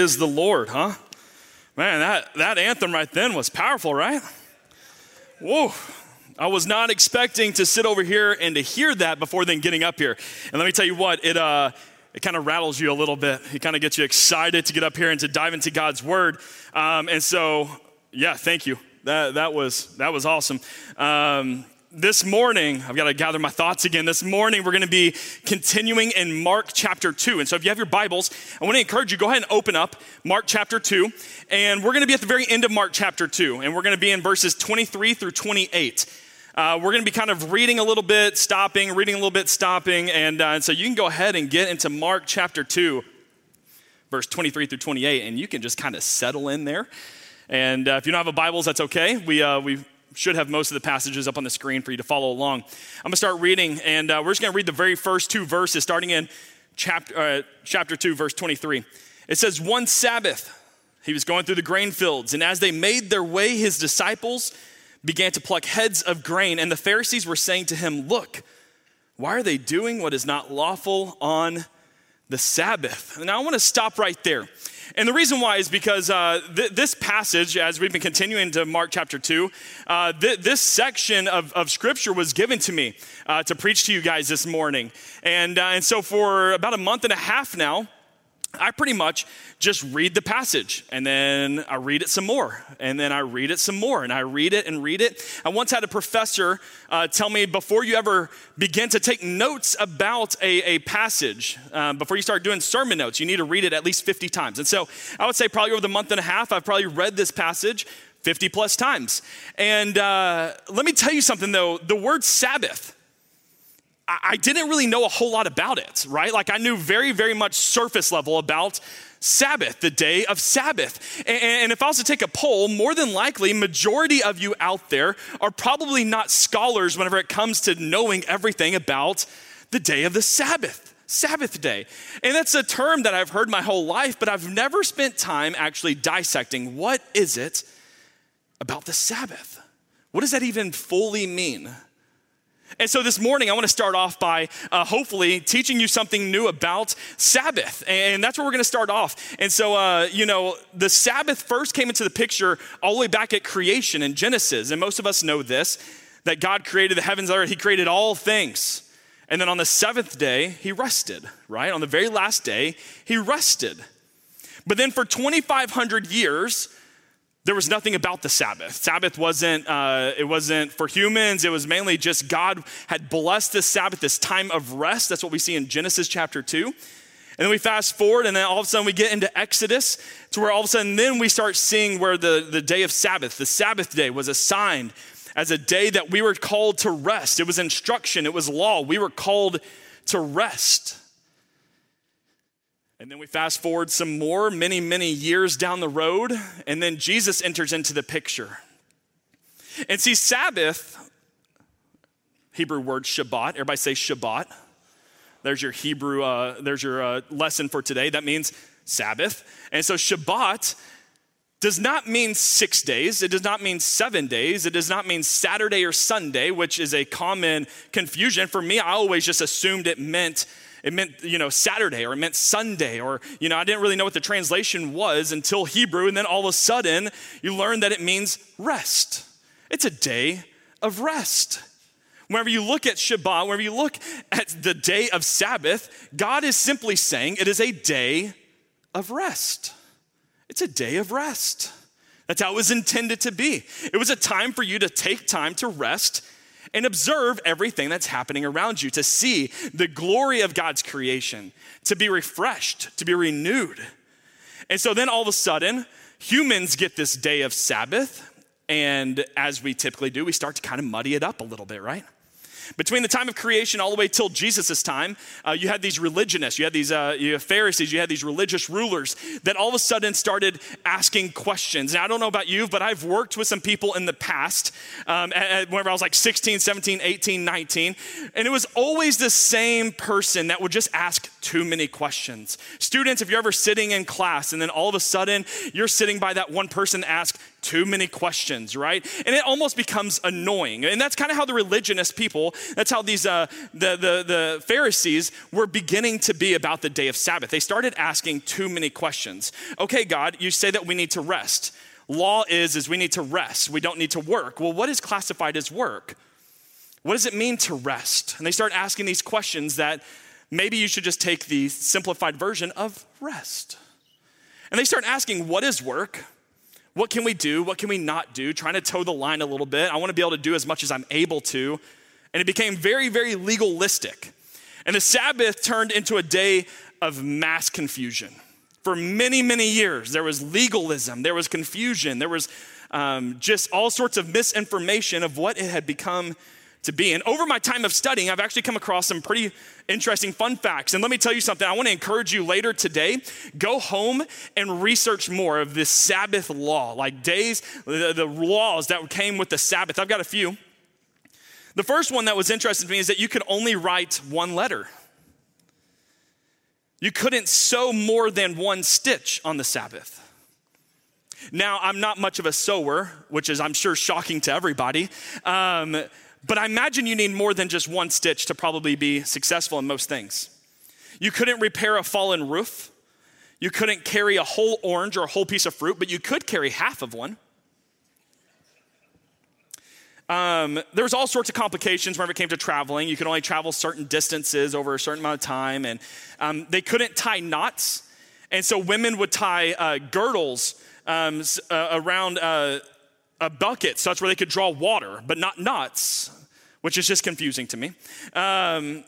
Is the Lord, huh? Man, that, that anthem right then was powerful, right? Whoa. I was not expecting to sit over here and to hear that before then getting up here. And let me tell you what, it, uh, it kind of rattles you a little bit. It kind of gets you excited to get up here and to dive into God's word. Um, and so, yeah, thank you. That, that, was, that was awesome. Um, this morning, I've got to gather my thoughts again. This morning, we're going to be continuing in Mark chapter 2. And so, if you have your Bibles, I want to encourage you go ahead and open up Mark chapter 2. And we're going to be at the very end of Mark chapter 2. And we're going to be in verses 23 through 28. Uh, we're going to be kind of reading a little bit, stopping, reading a little bit, stopping. And, uh, and so, you can go ahead and get into Mark chapter 2, verse 23 through 28, and you can just kind of settle in there. And uh, if you don't have a Bibles, that's okay. We, uh, we should have most of the passages up on the screen for you to follow along. I'm going to start reading, and uh, we're just going to read the very first two verses, starting in chapter, uh, chapter 2, verse 23. It says, One Sabbath, he was going through the grain fields, and as they made their way, his disciples began to pluck heads of grain, and the Pharisees were saying to him, Look, why are they doing what is not lawful on the Sabbath? Now, I want to stop right there. And the reason why is because uh, th- this passage, as we've been continuing to Mark chapter 2, uh, th- this section of, of scripture was given to me uh, to preach to you guys this morning. And, uh, and so for about a month and a half now, I pretty much just read the passage and then I read it some more and then I read it some more and I read it and read it. I once had a professor uh, tell me before you ever begin to take notes about a, a passage, um, before you start doing sermon notes, you need to read it at least 50 times. And so I would say probably over the month and a half, I've probably read this passage 50 plus times. And uh, let me tell you something though the word Sabbath I didn't really know a whole lot about it, right? Like I knew very, very much surface level about Sabbath, the day of Sabbath. And if I was to take a poll, more than likely, majority of you out there are probably not scholars whenever it comes to knowing everything about the day of the Sabbath. Sabbath day. And that's a term that I've heard my whole life, but I've never spent time actually dissecting what is it about the Sabbath? What does that even fully mean? And so this morning, I want to start off by uh, hopefully teaching you something new about Sabbath. And that's where we're going to start off. And so, uh, you know, the Sabbath first came into the picture all the way back at creation in Genesis. And most of us know this that God created the heavens and earth, He created all things. And then on the seventh day, He rested, right? On the very last day, He rested. But then for 2,500 years, there was nothing about the Sabbath. Sabbath wasn't, uh, it wasn't for humans. It was mainly just God had blessed this Sabbath, this time of rest. That's what we see in Genesis chapter 2. And then we fast forward, and then all of a sudden we get into Exodus to where all of a sudden then we start seeing where the, the day of Sabbath, the Sabbath day, was assigned as a day that we were called to rest. It was instruction, it was law. We were called to rest. And then we fast forward some more, many, many years down the road, and then Jesus enters into the picture. And see, Sabbath, Hebrew word Shabbat, everybody say Shabbat. There's your Hebrew, uh, there's your uh, lesson for today. That means Sabbath. And so Shabbat does not mean six days. It does not mean seven days. It does not mean Saturday or Sunday, which is a common confusion. For me, I always just assumed it meant it meant, you know, Saturday or it meant Sunday or, you know, I didn't really know what the translation was until Hebrew. And then all of a sudden, you learn that it means rest. It's a day of rest. Whenever you look at Shabbat, whenever you look at the day of Sabbath, God is simply saying it is a day of rest. It's a day of rest. That's how it was intended to be. It was a time for you to take time to rest and observe everything that's happening around you, to see the glory of God's creation, to be refreshed, to be renewed. And so then all of a sudden, humans get this day of Sabbath, and as we typically do, we start to kind of muddy it up a little bit, right? Between the time of creation all the way till Jesus' time, uh, you had these religionists, you had these uh, you have Pharisees, you had these religious rulers that all of a sudden started asking questions. Now, I don't know about you, but I've worked with some people in the past, um, at whenever I was like 16, 17, 18, 19, and it was always the same person that would just ask too many questions. Students, if you're ever sitting in class and then all of a sudden you're sitting by that one person that asks too many questions, right? And it almost becomes annoying. And that's kind of how the religionist people, that's how these, uh, the, the, the Pharisees were beginning to be about the day of Sabbath. They started asking too many questions. Okay, God, you say that we need to rest. Law is, is we need to rest. We don't need to work. Well, what is classified as work? What does it mean to rest? And they start asking these questions that maybe you should just take the simplified version of rest. And they start asking, what is work? What can we do? What can we not do? Trying to toe the line a little bit. I want to be able to do as much as I'm able to. And it became very, very legalistic. And the Sabbath turned into a day of mass confusion. For many, many years, there was legalism, there was confusion, there was um, just all sorts of misinformation of what it had become to be. And over my time of studying, I've actually come across some pretty interesting fun facts. And let me tell you something, I want to encourage you later today go home and research more of this Sabbath law, like days, the, the laws that came with the Sabbath. I've got a few. The first one that was interesting to me is that you could only write one letter. You couldn't sew more than one stitch on the Sabbath. Now, I'm not much of a sewer, which is, I'm sure, shocking to everybody. Um, but I imagine you need more than just one stitch to probably be successful in most things. You couldn't repair a fallen roof. You couldn't carry a whole orange or a whole piece of fruit, but you could carry half of one. Um, there was all sorts of complications whenever it came to traveling. You could only travel certain distances over a certain amount of time, and um, they couldn't tie knots. And so women would tie uh, girdles um, uh, around uh, a bucket such where they could draw water, but not nuts, which is just confusing to me. Um,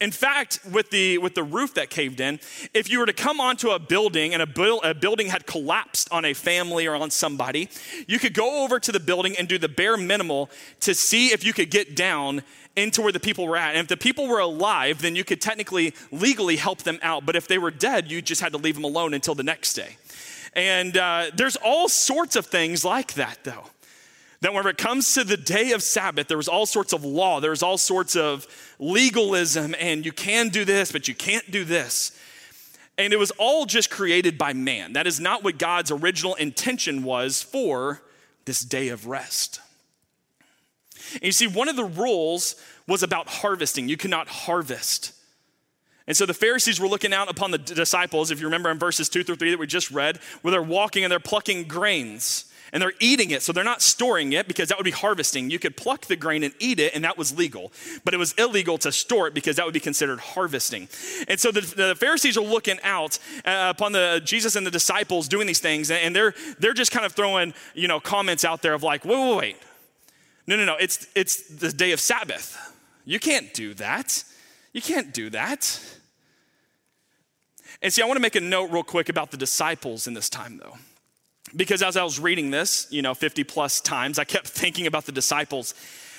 in fact, with the, with the roof that caved in, if you were to come onto a building and a, bu- a building had collapsed on a family or on somebody, you could go over to the building and do the bare minimal to see if you could get down into where the people were at. And if the people were alive, then you could technically legally help them out. But if they were dead, you just had to leave them alone until the next day. And uh, there's all sorts of things like that, though. That whenever it comes to the day of Sabbath, there was all sorts of law, there's all sorts of legalism, and you can do this, but you can't do this. And it was all just created by man. That is not what God's original intention was for this day of rest. And you see, one of the rules was about harvesting. You cannot harvest. And so the Pharisees were looking out upon the disciples, if you remember in verses two through three that we just read, where they're walking and they're plucking grains and they're eating it. So they're not storing it because that would be harvesting. You could pluck the grain and eat it, and that was legal. But it was illegal to store it because that would be considered harvesting. And so the, the Pharisees are looking out uh, upon the Jesus and the disciples doing these things, and they're they're just kind of throwing you know comments out there of like, wait, wait, wait, no, no, no, it's it's the day of Sabbath. You can't do that. You can't do that. And see, I want to make a note real quick about the disciples in this time, though. Because as I was reading this, you know, 50 plus times, I kept thinking about the disciples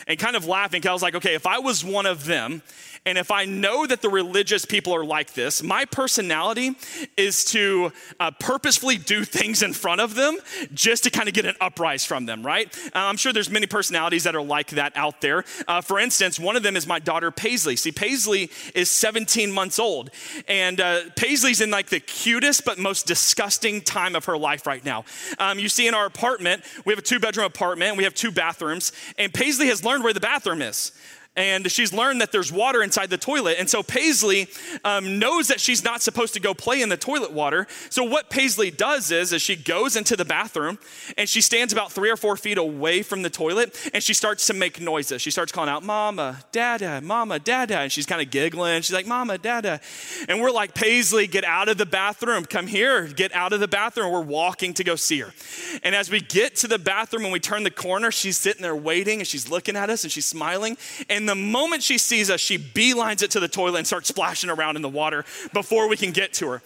and kind of laughing I was like, okay, if I was one of them and if I know that the religious people are like this, my personality is to uh, purposefully do things in front of them just to kind of get an uprise from them, right? Uh, I'm sure there's many personalities that are like that out there. Uh, for instance, one of them is my daughter Paisley. See, Paisley is 17 months old, and uh, Paisley's in like the cutest but most disgusting time of her life right now. Um, you see, in our apartment, we have a two bedroom apartment, we have two bathrooms, and Paisley has learned where the bathroom is and she's learned that there's water inside the toilet. And so Paisley um, knows that she's not supposed to go play in the toilet water. So what Paisley does is, is she goes into the bathroom and she stands about three or four feet away from the toilet and she starts to make noises. She starts calling out, "Mama, Dada, Mama, Dada," and she's kind of giggling. She's like, "Mama, Dada," and we're like, "Paisley, get out of the bathroom. Come here. Get out of the bathroom." We're walking to go see her. And as we get to the bathroom and we turn the corner, she's sitting there waiting and she's looking at us and she's smiling. And the moment she sees us, she beelines it to the toilet and starts splashing around in the water before we can get to her.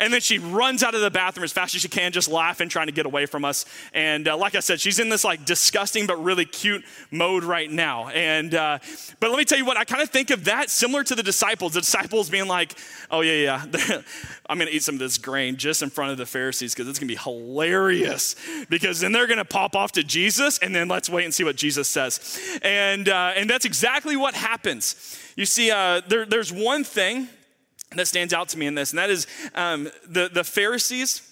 And then she runs out of the bathroom as fast as she can, just laughing, trying to get away from us. And uh, like I said, she's in this like disgusting but really cute mode right now. And uh, but let me tell you what, I kind of think of that similar to the disciples. The disciples being like, "Oh yeah, yeah, I'm to eat some of this grain just in front of the Pharisees because it's to be hilarious." Because then they're to pop off to Jesus, and then let's wait and see what Jesus says. And uh, and that's exactly exactly what happens. You see, uh, there, there's one thing that stands out to me in this, and that is um, the, the Pharisees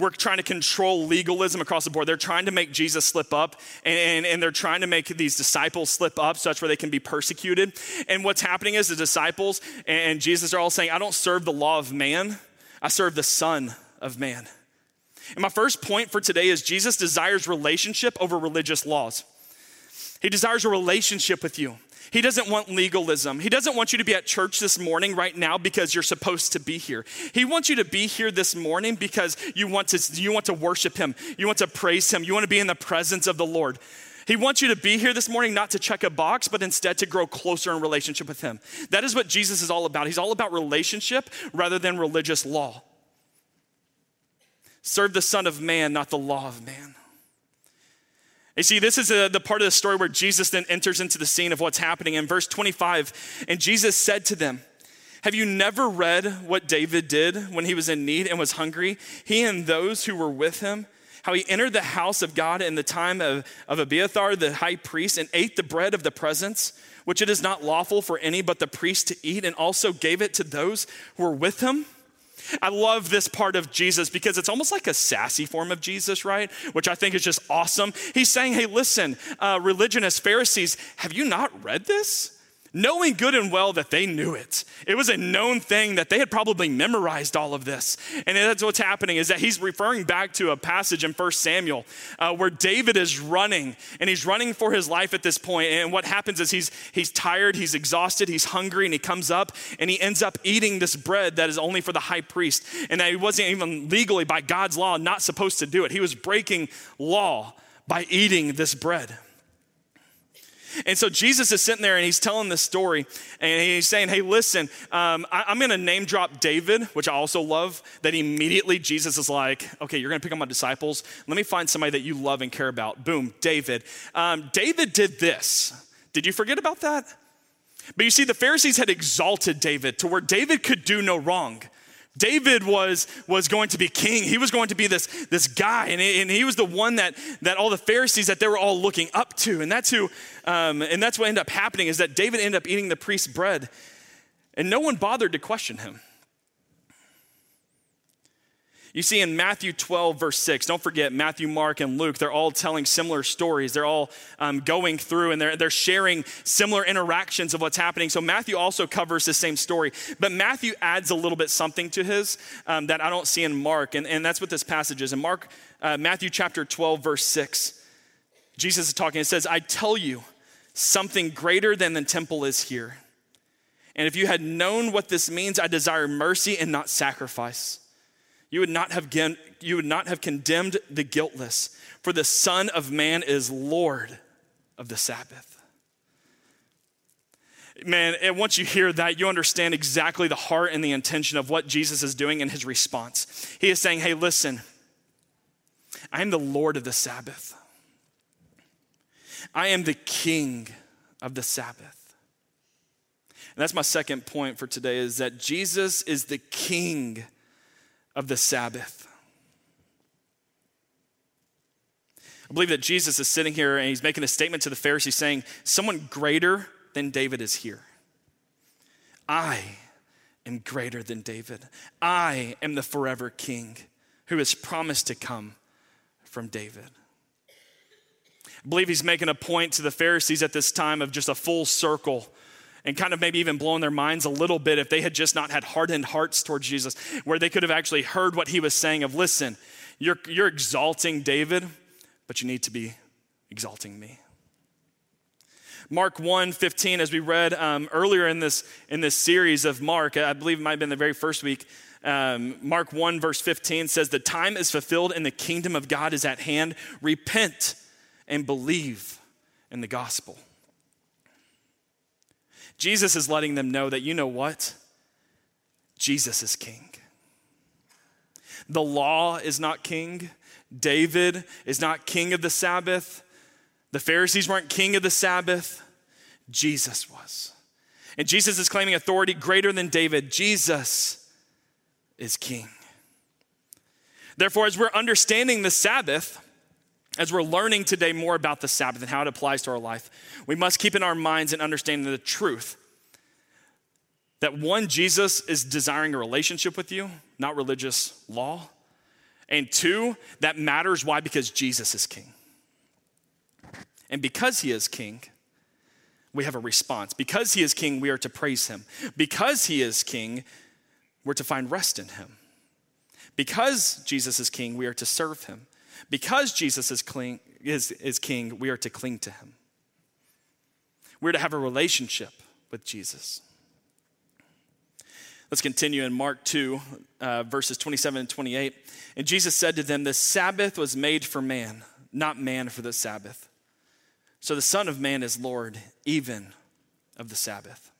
we're trying to control legalism across the board. They're trying to make Jesus slip up, and, and, and, they're trying to make these disciples slip up such where they can be persecuted. And what's happening is the disciples and Jesus are all saying, I don't serve the law of man, I serve the Son of Man. And my first point for today is Jesus desires relationship over religious laws. He desires a relationship with you. He doesn't want legalism. He doesn't want you to be at church this morning right now because you're supposed to be here. He wants you to be here this morning because you want to, you want to worship Him, you want to praise Him, you want to be in the presence of the Lord. He wants you to be here this morning not to check a box, but instead to grow closer in relationship with Him. That is what Jesus is all about. He's all about relationship rather than religious law. Serve the Son of Man, not the law of man. You see, this is a, the part of the story where Jesus then enters into the scene of what's happening. In verse 25, and Jesus said to them, Have you never read what David did when he was in need and was hungry? He and those who were with him, how he entered the house of God in the time of, of Abiathar the high priest and ate the bread of the presence, which it is not lawful for any but the priest to eat, and also gave it to those who were with him? I love this part of Jesus because it's almost like a sassy form of Jesus, right? Which I think is just awesome. He's saying, hey, listen, uh, religionists, Pharisees, have you not read this? Knowing good and well that they knew it. It was a known thing that they had probably memorized all of this. And that's what's happening is that he's referring back to a passage in 1 Samuel uh, where David is running and he's running for his life at this point. And what happens is he's, he's tired, he's exhausted, he's hungry, and he comes up and he ends up eating this bread that is only for the high priest. And that he wasn't even legally, by God's law, not supposed to do it. He was breaking law by eating this bread. And so Jesus is sitting there and he's telling this story and he's saying, Hey, listen, um, I, am going to name drop David, which I also love. That immediately Jesus is like, Okay, you're going to pick on my disciples. Let me find somebody that you love and care about. Boom, David. Um, David did this. Did you forget about that? But you see, the Pharisees had exalted David to where David could do no wrong. David was, was going to be king. He was going to be this, this guy, and he, and he was the one that, that all the Pharisees that they were all looking up to. And that's who, um, and that's what ended up happening is that David ended up eating the priest's bread, and no one bothered to question him. You see in Matthew 12, verse 6, don't forget Matthew, Mark, and Luke, they're all telling similar stories. They're all um, going through and they're, they're sharing similar interactions of what's happening. So Matthew also covers the same story, but Matthew adds a little bit something to his um, that I don't see in Mark. And, and that's what this passage is. In Mark, uh, Matthew chapter 12, verse 6, Jesus is talking. It says, I tell you, something greater than the temple is here. And if you had known what this means, I desire mercy and not sacrifice you would not have, you would not have condemned the guiltless, for the Son of Man is Lord of the Sabbath. Man, and once you hear that, you understand exactly the heart and the intention of what Jesus is doing in his response. He is saying, Hey, listen, I am the Lord of the Sabbath, I am the King of the Sabbath. And that's my second point for today is that Jesus is the King of the Sabbath. I believe that Jesus is sitting here and he's making a statement to the Pharisees saying, Someone greater than David is here. I am greater than David. I am the forever king who has promised to come from David. I believe he's making a point to the Pharisees at this time of just a full circle and kind of maybe even blowing their minds a little bit if they had just not had hardened hearts towards Jesus, where they could have actually heard what he was saying of, listen, you're, you're exalting David, but you need to be exalting me. Mark 1 15, as we read um, earlier in this, in this series of Mark, I believe it might have been the very first week. Um, Mark 1, verse 15 says, The time is fulfilled and the kingdom of God is at hand. Repent and believe in the gospel. Jesus is letting them know that you know what? Jesus is king. The law is not king. David is not king of the Sabbath. The Pharisees weren't king of the Sabbath. Jesus was. And Jesus is claiming authority greater than David. Jesus is king. Therefore, as we're understanding the Sabbath, as we're learning today more about the Sabbath and how it applies to our life, we must keep in our minds and understanding the truth that one, Jesus is desiring a relationship with you, not religious law. And two, that matters. Why? Because Jesus is king. And because he is king, we have a response. Because he is king, we are to praise him. Because he is king, we're to find rest in him. Because Jesus is king, we are to serve him. Because Jesus is, cling, is, is king, we are to cling to him. We're to have a relationship with Jesus. Let's continue in Mark 2, uh, verses 27 and 28. And Jesus said to them, The Sabbath was made for man, not man for the Sabbath. So the Son of Man is Lord, even of the Sabbath.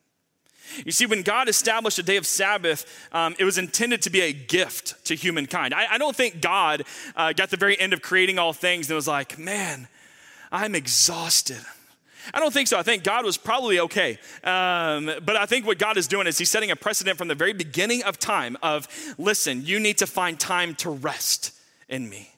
You see, when God established a day of Sabbath, um, it was intended to be a gift to humankind. I, I don't think God uh, got the very end of creating all things and was like, man, I'm exhausted. I don't think so. I think God was probably okay. Um, but I think what God is doing is He's setting a precedent from the very beginning of time of, listen, you need to find time to rest in me.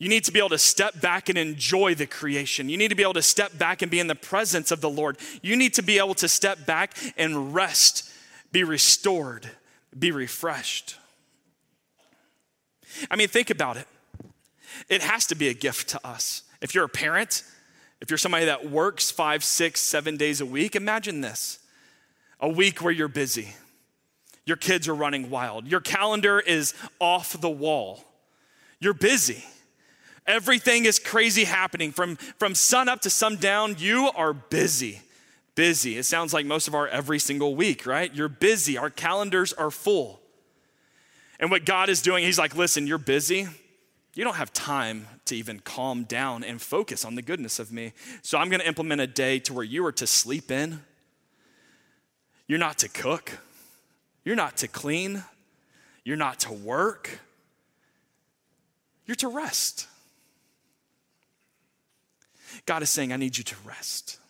You need to be able to step back and enjoy the creation. You need to be able to step back and be in the presence of the Lord. You need to be able to step back and rest, be restored, be refreshed. I mean, think about it. It has to be a gift to us. If you're a parent, if you're somebody that works five, six, seven days a week, imagine this a week where you're busy. Your kids are running wild. Your calendar is off the wall. You're busy. Everything is crazy happening from, from sun up to sundown. You are busy. Busy. It sounds like most of our every single week, right? You're busy. Our calendars are full. And what God is doing, He's like, listen, you're busy you don't have time to even calm down and focus on the goodness of me. So I'm going to implement a day to where you are to sleep in. You're not to cook. You're not to clean. You're not to work. You're to rest. God is saying, I need you to rest.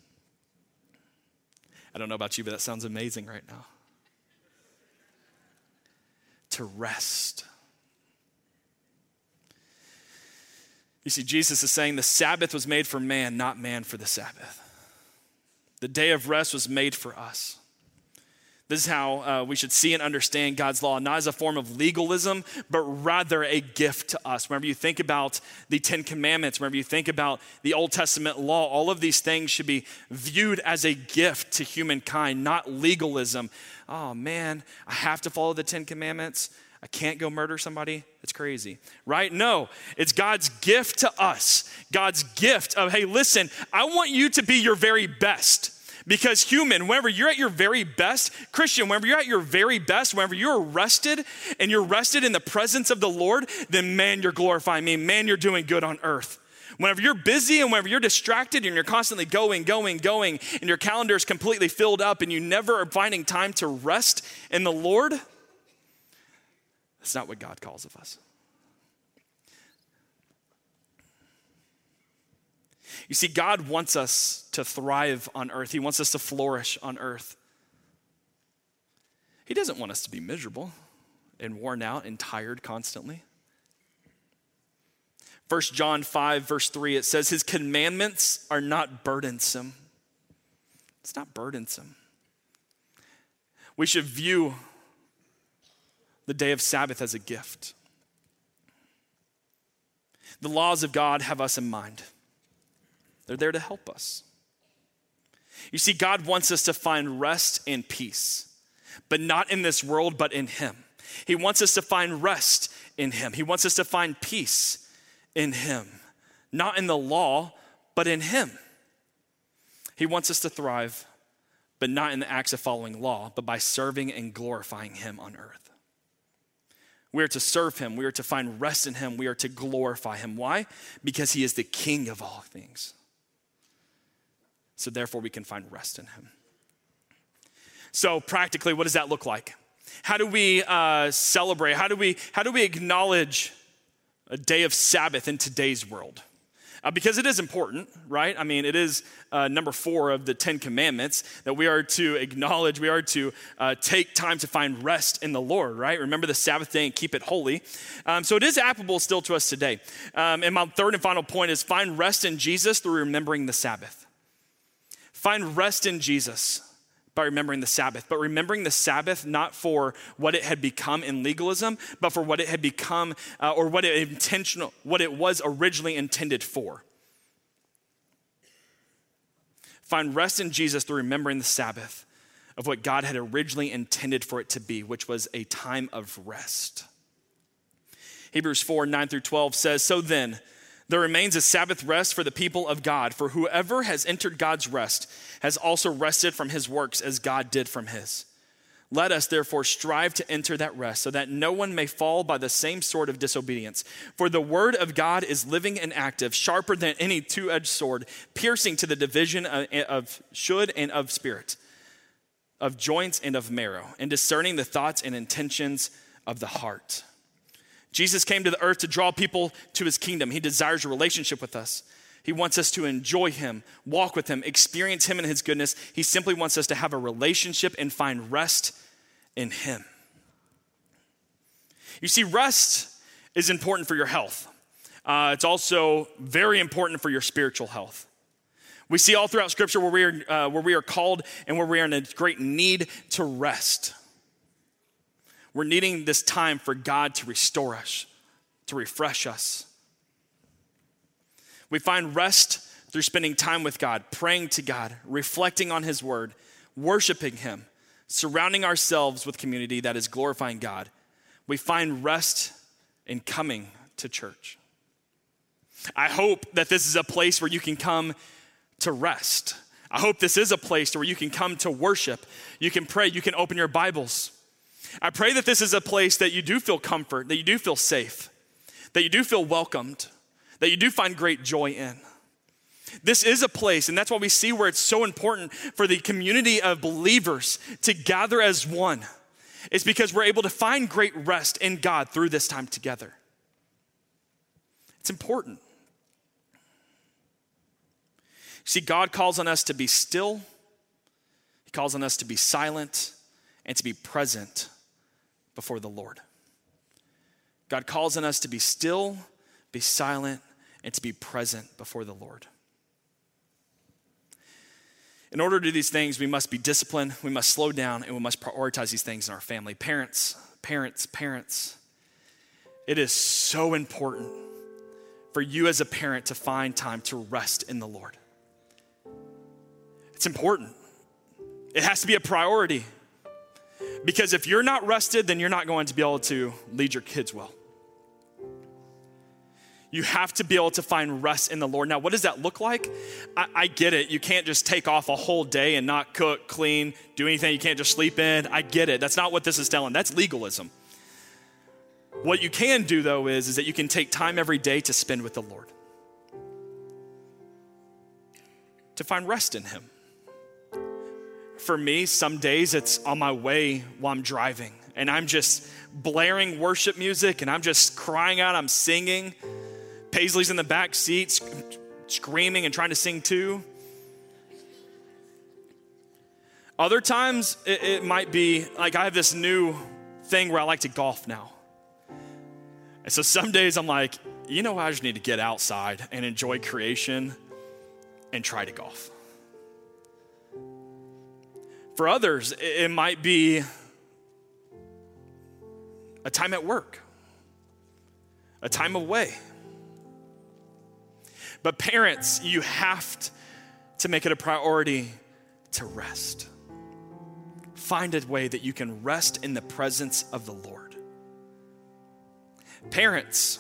I don't know about you, but that sounds amazing right now. To rest. You see, Jesus is saying the Sabbath was made for man, not man for the Sabbath. The day of rest was made for us. This is how uh, we should see and understand God's law, not as a form of legalism, but rather a gift to us. Whenever you think about the Ten Commandments, whenever you think about the Old Testament law, all of these things should be viewed as a gift to humankind, not legalism. Oh man, I have to follow the Ten Commandments. I can't go murder somebody. It's crazy, right? No, it's God's gift to us. God's gift of, hey, listen, I want you to be your very best. Because human, whenever you're at your very best, Christian, whenever you're at your very best, whenever you're rested and you're rested in the presence of the Lord, then man, you're glorifying me. Man, you're doing good on earth. Whenever you're busy and whenever you're distracted and you're constantly going, going, going, and your calendar is completely filled up and you never are finding time to rest in the Lord, that's not what God calls of us. You see, God wants us to thrive on earth, He wants us to flourish on earth. He doesn't want us to be miserable and worn out and tired constantly. 1 John 5, verse 3, it says, His commandments are not burdensome. It's not burdensome. We should view the day of Sabbath as a gift. The laws of God have us in mind, they're there to help us. You see, God wants us to find rest and peace, but not in this world, but in Him. He wants us to find rest in Him. He wants us to find peace in Him, not in the law, but in Him. He wants us to thrive, but not in the acts of following law, but by serving and glorifying Him on earth. We are to serve him. We are to find rest in him. We are to glorify him. Why? Because he is the king of all things. So, therefore, we can find rest in him. So, practically, what does that look like? How do we uh, celebrate? How do we, how do we acknowledge a day of Sabbath in today's world? uh, because it is important, right? I mean, it is uh, number four of the Ten Commandments that we are to acknowledge, we are to uh, take time to find rest in the Lord, right? Remember the Sabbath day and keep it holy. Um, so it is applicable still to us today. Um, and my third and final point is find rest in Jesus through remembering the Sabbath. Find rest in Jesus by remembering the Sabbath, but remembering the Sabbath not for what it had become in legalism, but for what it had become uh, or what it intentional, what it was originally intended for. Find rest in Jesus through remembering the Sabbath of what God had originally intended for it to be, which was a time of rest. Hebrews 4 9 through 12 says, So then, there remains a Sabbath rest for the people of God, for whoever has entered God's rest has also rested from his works as God did from his. Let us therefore strive to enter that rest, so that no one may fall by the same sort of disobedience. For the word of God is living and active, sharper than any two edged sword, piercing to the division of should and of spirit, of joints and of marrow, and discerning the thoughts and intentions of the heart. Jesus came to the earth to draw people to his kingdom. He desires a relationship with us. He wants us to enjoy him, walk with him, experience him and his goodness. He simply wants us to have a relationship and find rest in him. You see, rest is important for your health. Uh, it's also very important for your spiritual health. We see all throughout Scripture where we are, uh, where we are called and where we are in a great need to rest. We're needing this time for God to restore us, to refresh us. We find rest through spending time with God, praying to God, reflecting on His word, worshiping Him, surrounding ourselves with community that is glorifying God. We find rest in coming to church. I hope that this is a place where you can come to rest. I hope this is a place where you can come to worship. You can pray, you can open your Bibles. I pray that this is a place that you do feel comfort, that you do feel safe, that you do feel welcomed, that you do find great joy in. This is a place, and that's why we see where it's so important for the community of believers to gather as one. It's because we're able to find great rest in God through this time together. It's important. See, God calls on us to be still, He calls on us to be silent, and to be present before the Lord. God calls on us to be still, be silent, and to be present before the Lord. In order to do these things, we must be disciplined, we must slow down, and we must prioritize these things in our family. Parents, parents, parents, it is so important for you as a parent to find time to rest in the Lord. It's important, it has to be a priority. Because if you're not rested, then you're not going to be able to lead your kids well. You have to be able to find rest in the Lord. Now, what does that look like? I, I, get it. You can't just take off a whole day and not cook, clean, do anything. You can't just sleep in. I get it. That's not what this is telling. That's legalism. What you can do, though, is, is that you can take time every day to spend with the Lord, to find rest in Him for me, some days it's on my way while I'm driving and I'm just blaring worship music and I'm just crying out, I'm singing. Paisley's in the back seat screaming and trying to sing too. Other times it, it might be like I have this new thing where I like to golf now. And so some days I'm like, you know, I just need to get outside and enjoy creation and try to golf. For others, it might be a time at work, a time away. But parents, you have to make it a priority to rest. Find a way that you can rest in the presence of the Lord. Parents,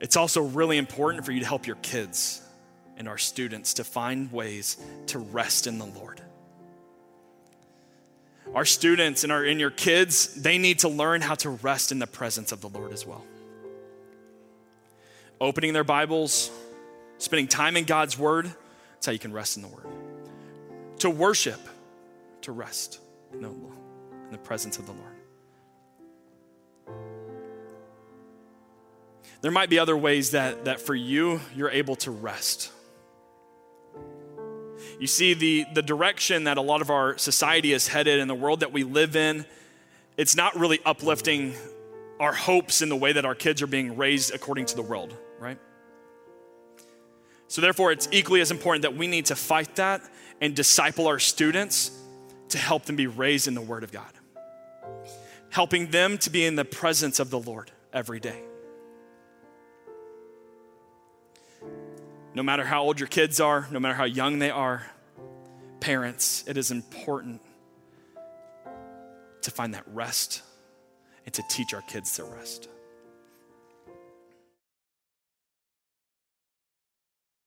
it's also really important for you to help your kids and our students to find ways to rest in the Lord our students and our and your kids, they need to learn how to rest in the presence of the Lord as well. Opening their Bibles, spending time in God's word, that's how you can rest in the word. To worship, to rest in the, in the presence of the Lord. There might be other ways that, that for you, you're able to rest. You see, the, the direction that a lot of our society is headed and the world that we live in, it's not really uplifting our hopes in the way that our kids are being raised according to the world, right? So, therefore, it's equally as important that we need to fight that and disciple our students to help them be raised in the Word of God, helping them to be in the presence of the Lord every day. No matter how old your kids are, no matter how young they are, parents, it is important to find that rest and to teach our kids to rest.